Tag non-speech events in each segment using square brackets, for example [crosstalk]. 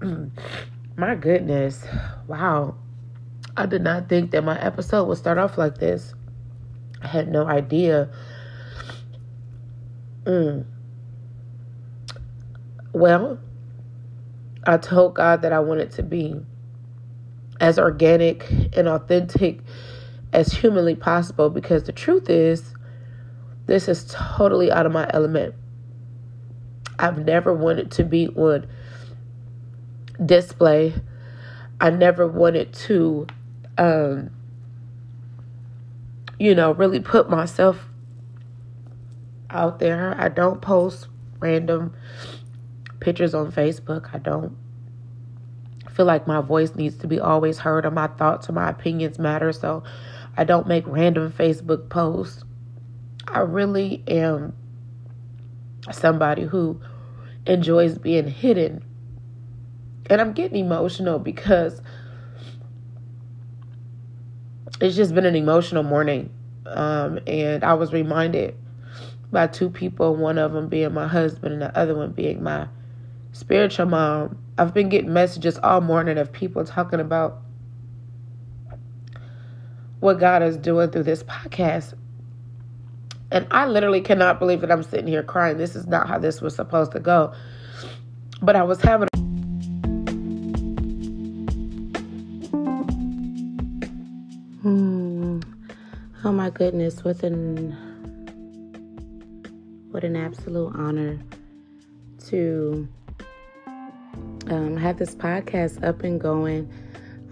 My goodness. Wow. I did not think that my episode would start off like this. I had no idea. Mm. Well, I told God that I wanted to be as organic and authentic as humanly possible because the truth is, this is totally out of my element. I've never wanted to be on display. I never wanted to, um, you know, really put myself out there. I don't post random pictures on Facebook. I don't feel like my voice needs to be always heard or my thoughts or my opinions matter. So I don't make random Facebook posts. I really am somebody who enjoys being hidden. And I'm getting emotional because it's just been an emotional morning. Um, and I was reminded by two people, one of them being my husband and the other one being my spiritual mom. I've been getting messages all morning of people talking about what God is doing through this podcast. And I literally cannot believe that I'm sitting here crying. This is not how this was supposed to go. But I was having my goodness, what an what an absolute honor to um, have this podcast up and going.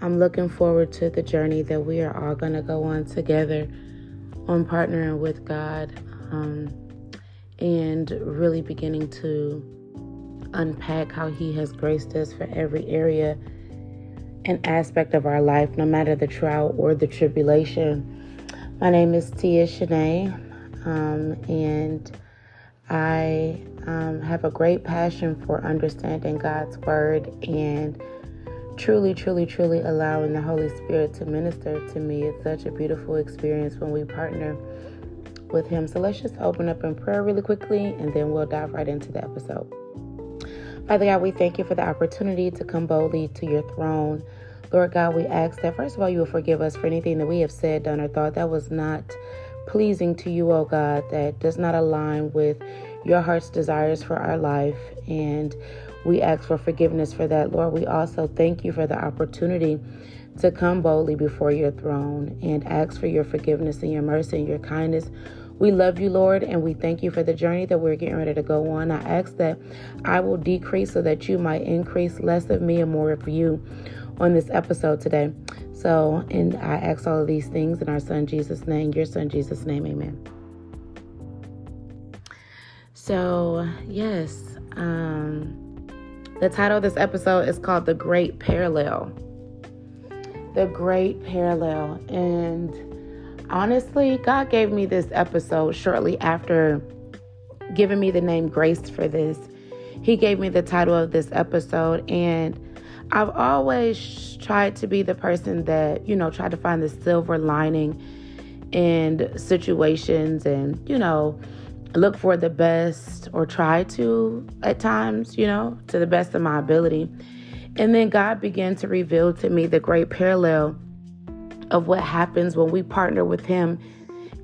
I'm looking forward to the journey that we are all going to go on together on partnering with God um, and really beginning to unpack how He has graced us for every area and aspect of our life, no matter the trial or the tribulation. My name is Tia Shanae, um, and I um, have a great passion for understanding God's Word and truly, truly, truly allowing the Holy Spirit to minister to me. It's such a beautiful experience when we partner with Him. So let's just open up in prayer really quickly and then we'll dive right into the episode. Father God, we thank you for the opportunity to come boldly to your throne. Lord God, we ask that first of all, you will forgive us for anything that we have said, done, or thought that was not pleasing to you, oh God, that does not align with your heart's desires for our life. And we ask for forgiveness for that. Lord, we also thank you for the opportunity to come boldly before your throne and ask for your forgiveness and your mercy and your kindness. We love you, Lord, and we thank you for the journey that we're getting ready to go on. I ask that I will decrease so that you might increase less of me and more of you on this episode today. So, and I ask all of these things in our son Jesus' name, your son Jesus' name, amen. So, yes, um, the title of this episode is called The Great Parallel. The Great Parallel. And honestly, God gave me this episode shortly after giving me the name Grace for this. He gave me the title of this episode, and I've always tried to be the person that, you know, tried to find the silver lining in situations and, you know, look for the best or try to at times, you know, to the best of my ability. And then God began to reveal to me the great parallel of what happens when we partner with Him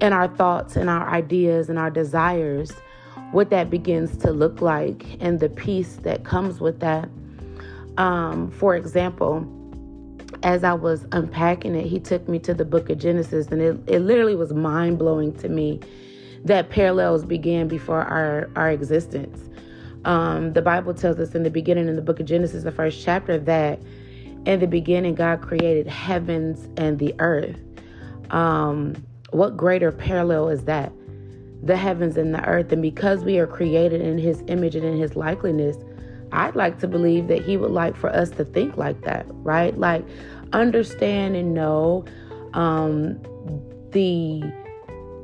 in our thoughts and our ideas and our desires, what that begins to look like, and the peace that comes with that. Um, for example, as I was unpacking it, he took me to the book of Genesis, and it, it literally was mind blowing to me that parallels began before our, our existence. Um, the Bible tells us in the beginning, in the book of Genesis, the first chapter, that in the beginning, God created heavens and the earth. Um, what greater parallel is that? The heavens and the earth. And because we are created in His image and in His likeness, I'd like to believe that He would like for us to think like that, right? Like understand and know um, the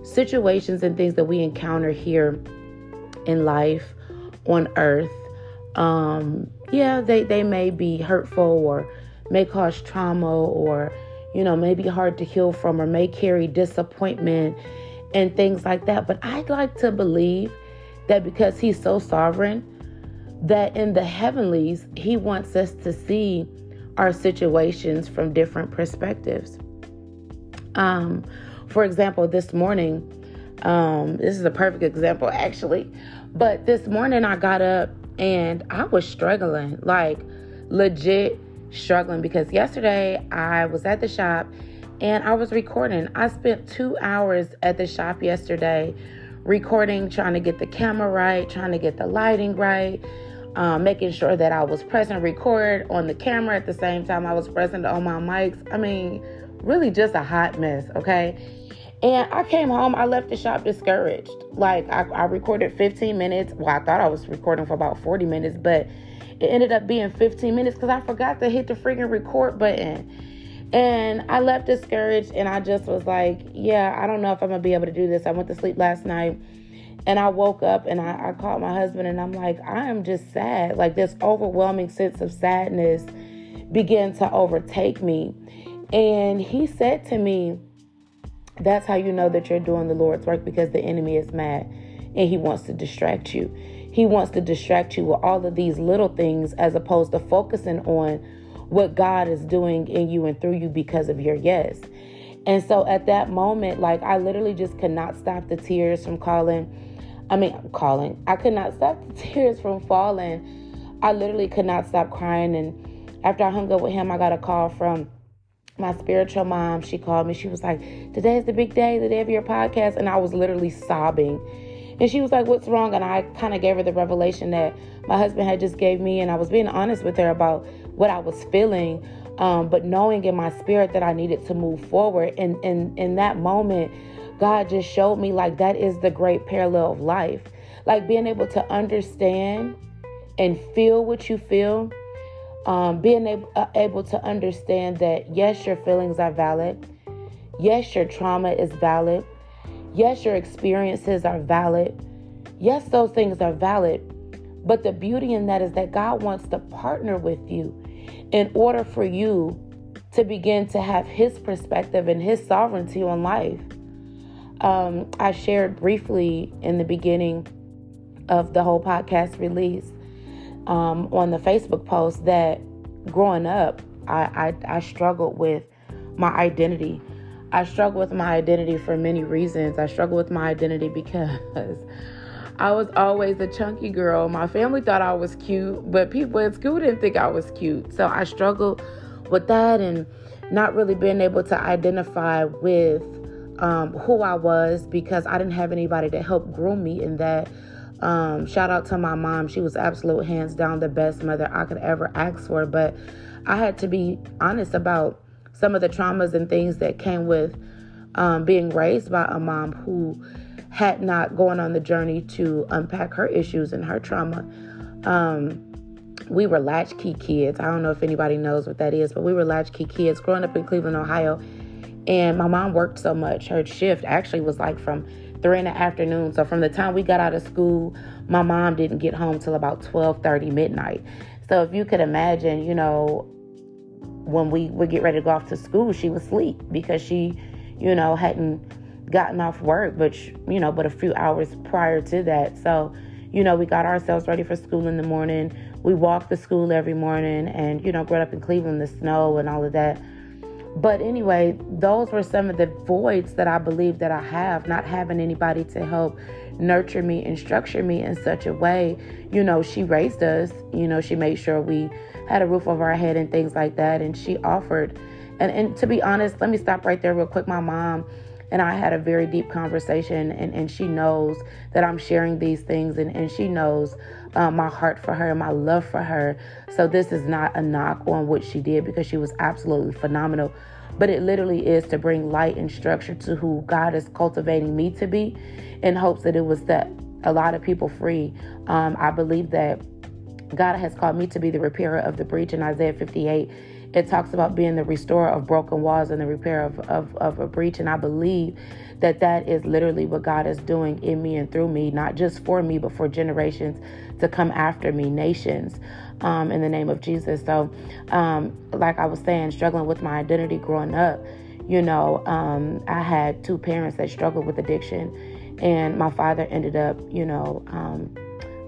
situations and things that we encounter here in life on earth. Um, yeah, they, they may be hurtful or may cause trauma or, you know, may be hard to heal from or may carry disappointment and things like that. But I'd like to believe that because He's so sovereign, that in the heavenlies, He wants us to see our situations from different perspectives. Um, for example, this morning, um, this is a perfect example actually, but this morning I got up and I was struggling, like legit struggling because yesterday I was at the shop and I was recording. I spent two hours at the shop yesterday recording, trying to get the camera right, trying to get the lighting right, um, making sure that I was present record on the camera at the same time I was present on my mics. I mean, really just a hot mess, okay? And I came home, I left the shop discouraged. Like, I, I recorded 15 minutes. Well, I thought I was recording for about 40 minutes, but it ended up being 15 minutes because I forgot to hit the freaking record button. And I left discouraged and I just was like, yeah, I don't know if I'm to be able to do this. I went to sleep last night and I woke up and I, I called my husband and I'm like, I am just sad. Like this overwhelming sense of sadness began to overtake me. And he said to me, That's how you know that you're doing the Lord's work because the enemy is mad and he wants to distract you. He wants to distract you with all of these little things as opposed to focusing on what God is doing in you and through you because of your yes. And so at that moment, like I literally just could not stop the tears from calling. I mean, calling. I could not stop the [laughs] tears from falling. I literally could not stop crying. And after I hung up with him, I got a call from my spiritual mom. She called me. She was like, Today's the big day, the day of your podcast. And I was literally sobbing. And she was like, What's wrong? And I kind of gave her the revelation that my husband had just gave me. And I was being honest with her about what I was feeling, um, but knowing in my spirit that I needed to move forward. And in that moment, God just showed me like that is the great parallel of life, like being able to understand and feel what you feel. Um, being able, uh, able to understand that yes, your feelings are valid. Yes, your trauma is valid. Yes, your experiences are valid. Yes, those things are valid. But the beauty in that is that God wants to partner with you in order for you to begin to have His perspective and His sovereignty on life. Um, I shared briefly in the beginning of the whole podcast release um, on the Facebook post that growing up, I, I, I struggled with my identity. I struggle with my identity for many reasons. I struggle with my identity [laughs] because I was always a chunky girl. My family thought I was cute, but people at school didn't think I was cute. So I struggled with that and not really being able to identify with um, who I was because I didn't have anybody to help groom me in that. Um, shout out to my mom. She was absolute hands down the best mother I could ever ask for. But I had to be honest about some of the traumas and things that came with um, being raised by a mom who had not gone on the journey to unpack her issues and her trauma. Um, we were latchkey kids. I don't know if anybody knows what that is, but we were latchkey kids growing up in Cleveland, Ohio. And my mom worked so much. Her shift actually was like from three in the afternoon. So from the time we got out of school, my mom didn't get home till about 12 30 midnight. So if you could imagine, you know, when we would get ready to go off to school, she was asleep because she, you know, hadn't gotten off work, but you know, but a few hours prior to that. So, you know, we got ourselves ready for school in the morning. We walked to school every morning, and you know, growing up in Cleveland, the snow and all of that. But anyway, those were some of the voids that I believe that I have, not having anybody to help nurture me and structure me in such a way. You know, she raised us, you know, she made sure we had a roof over our head and things like that. And she offered. And, and to be honest, let me stop right there real quick. My mom and I had a very deep conversation, and, and she knows that I'm sharing these things, and, and she knows uh, my heart for her and my love for her. So, this is not a knock on what she did because she was absolutely phenomenal. But it literally is to bring light and structure to who God is cultivating me to be in hopes that it was set a lot of people free. Um, I believe that God has called me to be the repairer of the breach in Isaiah 58 it talks about being the restorer of broken walls and the repair of, of, of a breach. And I believe that that is literally what God is doing in me and through me, not just for me, but for generations to come after me, nations, um, in the name of Jesus. So, um, like I was saying, struggling with my identity growing up, you know, um, I had two parents that struggled with addiction, and my father ended up, you know, um,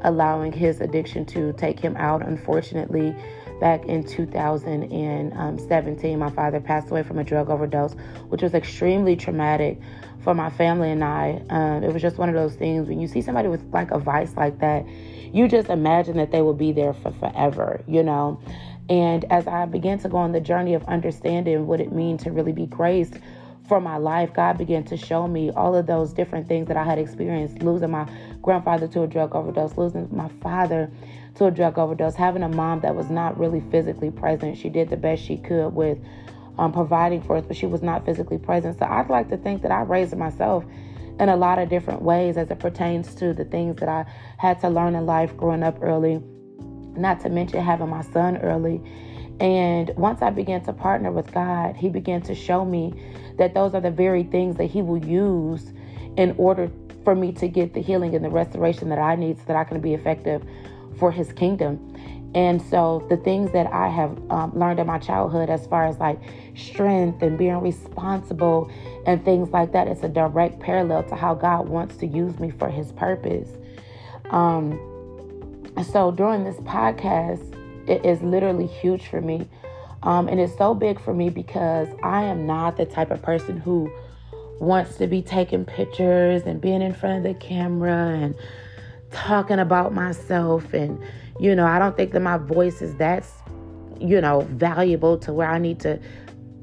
allowing his addiction to take him out. Unfortunately, back in 2017, my father passed away from a drug overdose, which was extremely traumatic for my family and I. Um, it was just one of those things when you see somebody with like a vice like that, you just imagine that they will be there for forever, you know. And as I began to go on the journey of understanding what it means to really be graced for my life, God began to show me all of those different things that I had experienced losing my grandfather to a drug overdose, losing my father to a drug overdose, having a mom that was not really physically present. She did the best she could with um, providing for us, but she was not physically present. So I'd like to think that I raised myself in a lot of different ways as it pertains to the things that I had to learn in life growing up early, not to mention having my son early. And once I began to partner with God, He began to show me that those are the very things that He will use in order for me to get the healing and the restoration that I need so that I can be effective for His kingdom. And so, the things that I have um, learned in my childhood, as far as like strength and being responsible and things like that, it's a direct parallel to how God wants to use me for His purpose. Um, so, during this podcast, it is literally huge for me. Um, and it's so big for me because I am not the type of person who wants to be taking pictures and being in front of the camera and talking about myself. And, you know, I don't think that my voice is that, you know, valuable to where I need to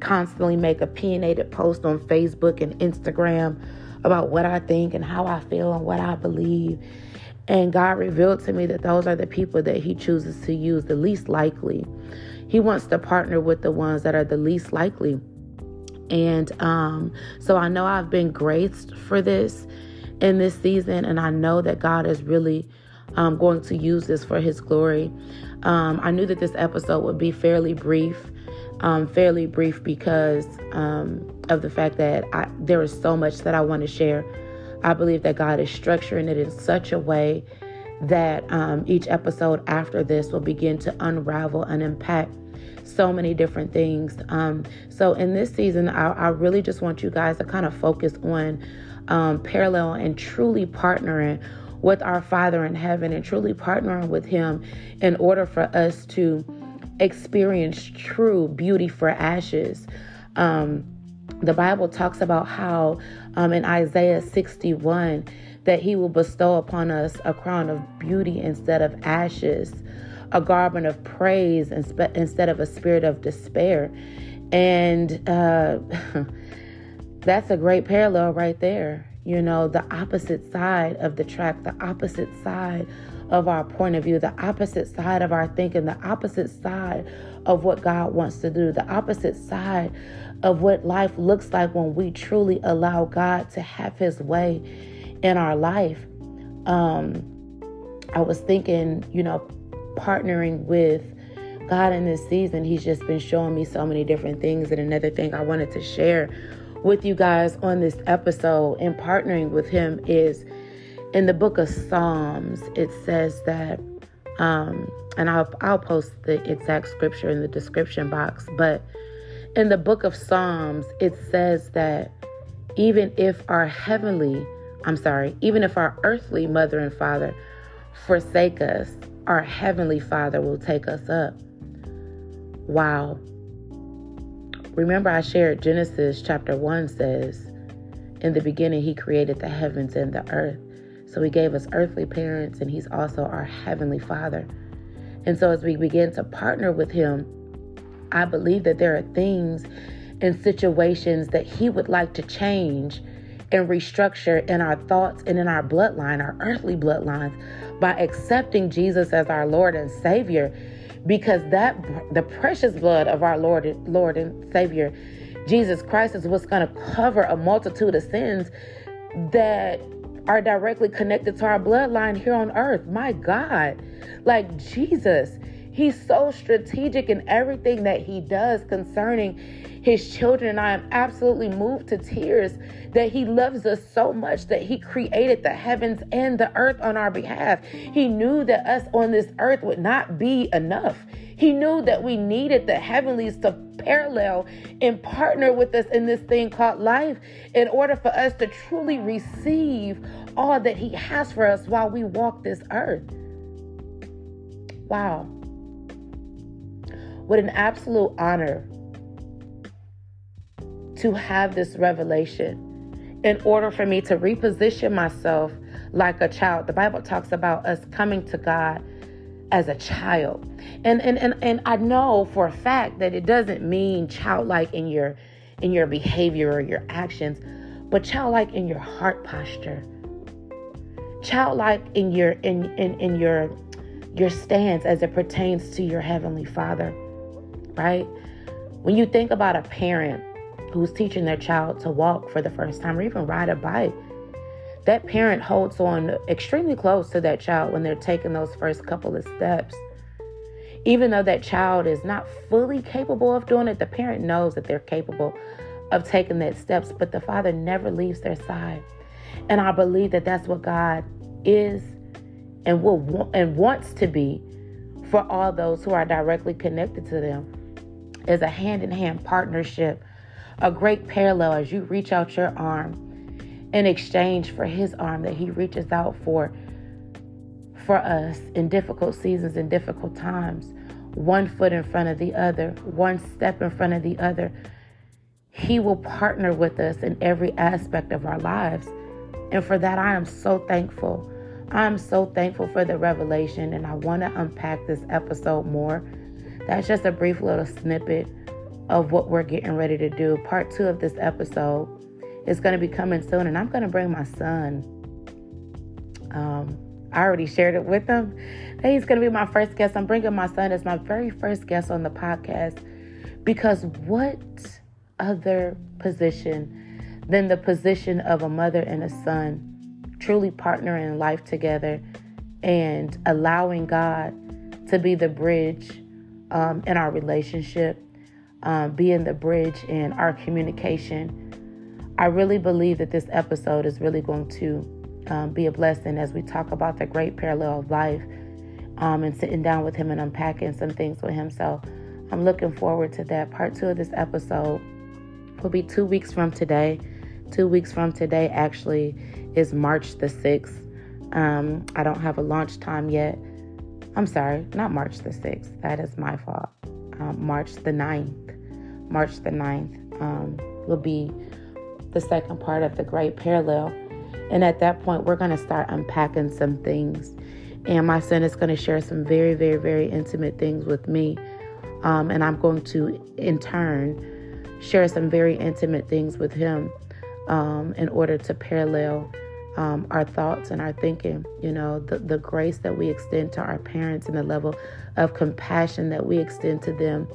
constantly make a opinionated post on Facebook and Instagram about what I think and how I feel and what I believe. And God revealed to me that those are the people that He chooses to use the least likely. He wants to partner with the ones that are the least likely. And um, so I know I've been graced for this in this season, and I know that God is really um, going to use this for His glory. Um, I knew that this episode would be fairly brief, um, fairly brief because um, of the fact that I, there is so much that I want to share. I believe that God is structuring it in such a way that um, each episode after this will begin to unravel and impact so many different things. Um, so in this season, I, I, really just want you guys to kind of focus on um, parallel and truly partnering with our Father in heaven and truly partnering with Him in order for us to experience true beauty for ashes. Um, the Bible talks about how um, in Isaiah 61 that He will bestow upon us a crown of beauty instead of ashes, a garment of praise instead of a spirit of despair. And uh, [laughs] that's a great parallel right there. You know, the opposite side of the track, the opposite side of our point of view, the opposite side of our thinking, the opposite side of what God wants to do, the opposite side of what life looks like when we truly allow God to have his way in our life. Um, I was thinking, you know, partnering with God in this season, He's just been showing me so many different things. And another thing I wanted to share with you guys on this episode and partnering with Him is in the book of Psalms, it says that, um, and I'll, I'll post the exact scripture in the description box, but in the book of Psalms, it says that even if our heavenly, I'm sorry, even if our earthly mother and father forsake us, our heavenly father will take us up. Wow. Remember, I shared Genesis chapter 1 says, In the beginning, he created the heavens and the earth. So he gave us earthly parents, and he's also our heavenly father. And so as we begin to partner with him, I believe that there are things and situations that He would like to change and restructure in our thoughts and in our bloodline, our earthly bloodlines, by accepting Jesus as our Lord and Savior, because that the precious blood of our Lord, Lord and Savior, Jesus Christ, is what's going to cover a multitude of sins that are directly connected to our bloodline here on earth. My God, like Jesus. He's so strategic in everything that he does concerning his children. I am absolutely moved to tears that he loves us so much that he created the heavens and the earth on our behalf. He knew that us on this earth would not be enough. He knew that we needed the heavenlies to parallel and partner with us in this thing called life in order for us to truly receive all that he has for us while we walk this earth. Wow. What an absolute honor to have this revelation in order for me to reposition myself like a child. The Bible talks about us coming to God as a child. And and and, and I know for a fact that it doesn't mean childlike in your in your behavior or your actions, but childlike in your heart posture. Childlike in your in in, in your your stance as it pertains to your heavenly father. Right? When you think about a parent who's teaching their child to walk for the first time or even ride a bike, that parent holds on extremely close to that child when they're taking those first couple of steps. Even though that child is not fully capable of doing it, the parent knows that they're capable of taking that steps, but the father never leaves their side. And I believe that that's what God is and will and wants to be for all those who are directly connected to them is a hand-in-hand partnership, a great parallel as you reach out your arm in exchange for his arm that he reaches out for for us in difficult seasons and difficult times. One foot in front of the other one step in front of the other. He will partner with us in every aspect of our lives. And for that i am so thankful. I'm so thankful for the revelation and i want to unpack this episode more. That's just a brief little snippet of what we're getting ready to do. Part two of this episode is going to be coming soon, and I'm going to bring my son. Um, I already shared it with him. He's going to be my first guest. I'm bringing my son as my very first guest on the podcast because what other position than the position of a mother and a son truly partnering in life together and allowing God to be the bridge um, in our relationship, um, being the bridge in our communication I really believe that this episode is really going to um, be a blessing as we talk about the great parallel of life um, and sitting down with him and unpacking some things with him. So I'm looking forward to that. Part two of this episode will be two weeks from today. Two weeks from today, actually, is March the 6th. Um, I don't have a launch time yet. I'm sorry, not March the 6th. That is my fault. Um, March the 9th. March the 9th um, will be the second part of the great parallel. And at that point, we're going to start unpacking some things. And my son is going to share some very, very, very intimate things with me. Um, and I'm going to, in turn, share some very intimate things with him um, in order to parallel um, our thoughts and our thinking. You know, the, the grace that we extend to our parents and the level of compassion that we extend to them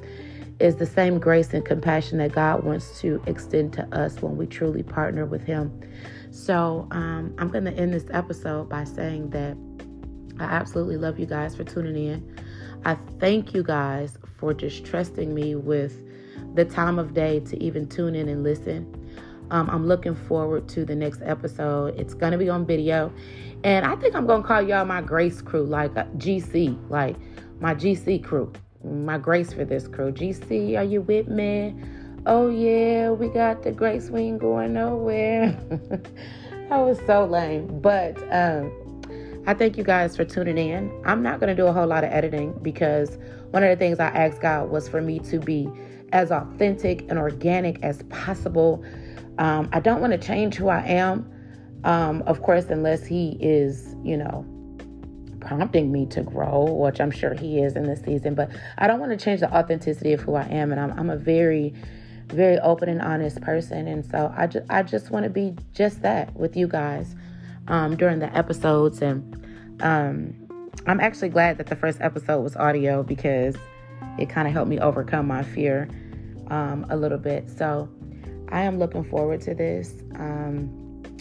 is the same grace and compassion that God wants to extend to us when we truly partner with Him. So um, I'm going to end this episode by saying that I absolutely love you guys for tuning in. I thank you guys for just trusting me with the time of day to even tune in and listen. Um, I'm looking forward to the next episode. It's going to be on video. And I think I'm going to call y'all my grace crew, like GC, like my GC crew my grace for this crew. GC, are you with me? Oh yeah, we got the grace. We ain't going nowhere. [laughs] that was so lame. But um, I thank you guys for tuning in. I'm not gonna do a whole lot of editing because one of the things I asked God was for me to be as authentic and organic as possible. Um, I don't want to change who I am, um, of course, unless He is, you know, prompting me to grow, which I'm sure he is in this season. But I don't want to change the authenticity of who I am, and I'm, I'm a very, very open and honest person, and so I just I just want to be just that with you guys um, during the episodes, and um, I'm actually glad that the first episode was audio because it kind of helped me overcome my fear um, a little bit. So I am looking forward to this. Um,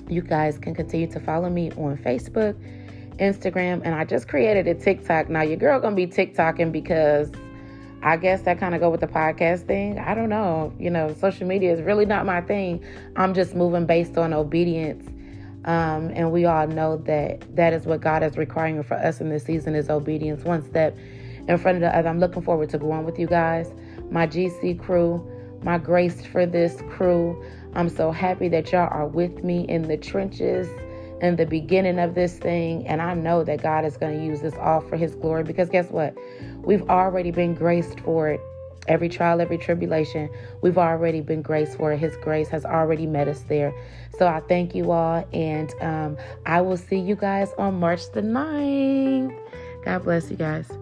you guys can continue to follow me on Facebook Instagram, and I just created a TikTok. Now your girl gonna be TikToking because I guess that kind of go with the podcast thing. I don't know. You know, social media is really not my thing. I'm just moving based on obedience. Um, and we all know that that is what God is requiring for us in this season is obedience. One step in front of the other. I'm looking forward to going with you guys, my GC crew, my grace for this crew. I'm so happy that y'all are with me in the trenches in the beginning of this thing. And I know that God is going to use this all for His glory because guess what? We've already been graced for it. Every trial, every tribulation, we've already been graced for it. His grace has already met us there. So I thank you all, and um, I will see you guys on March the 9th. God bless you guys.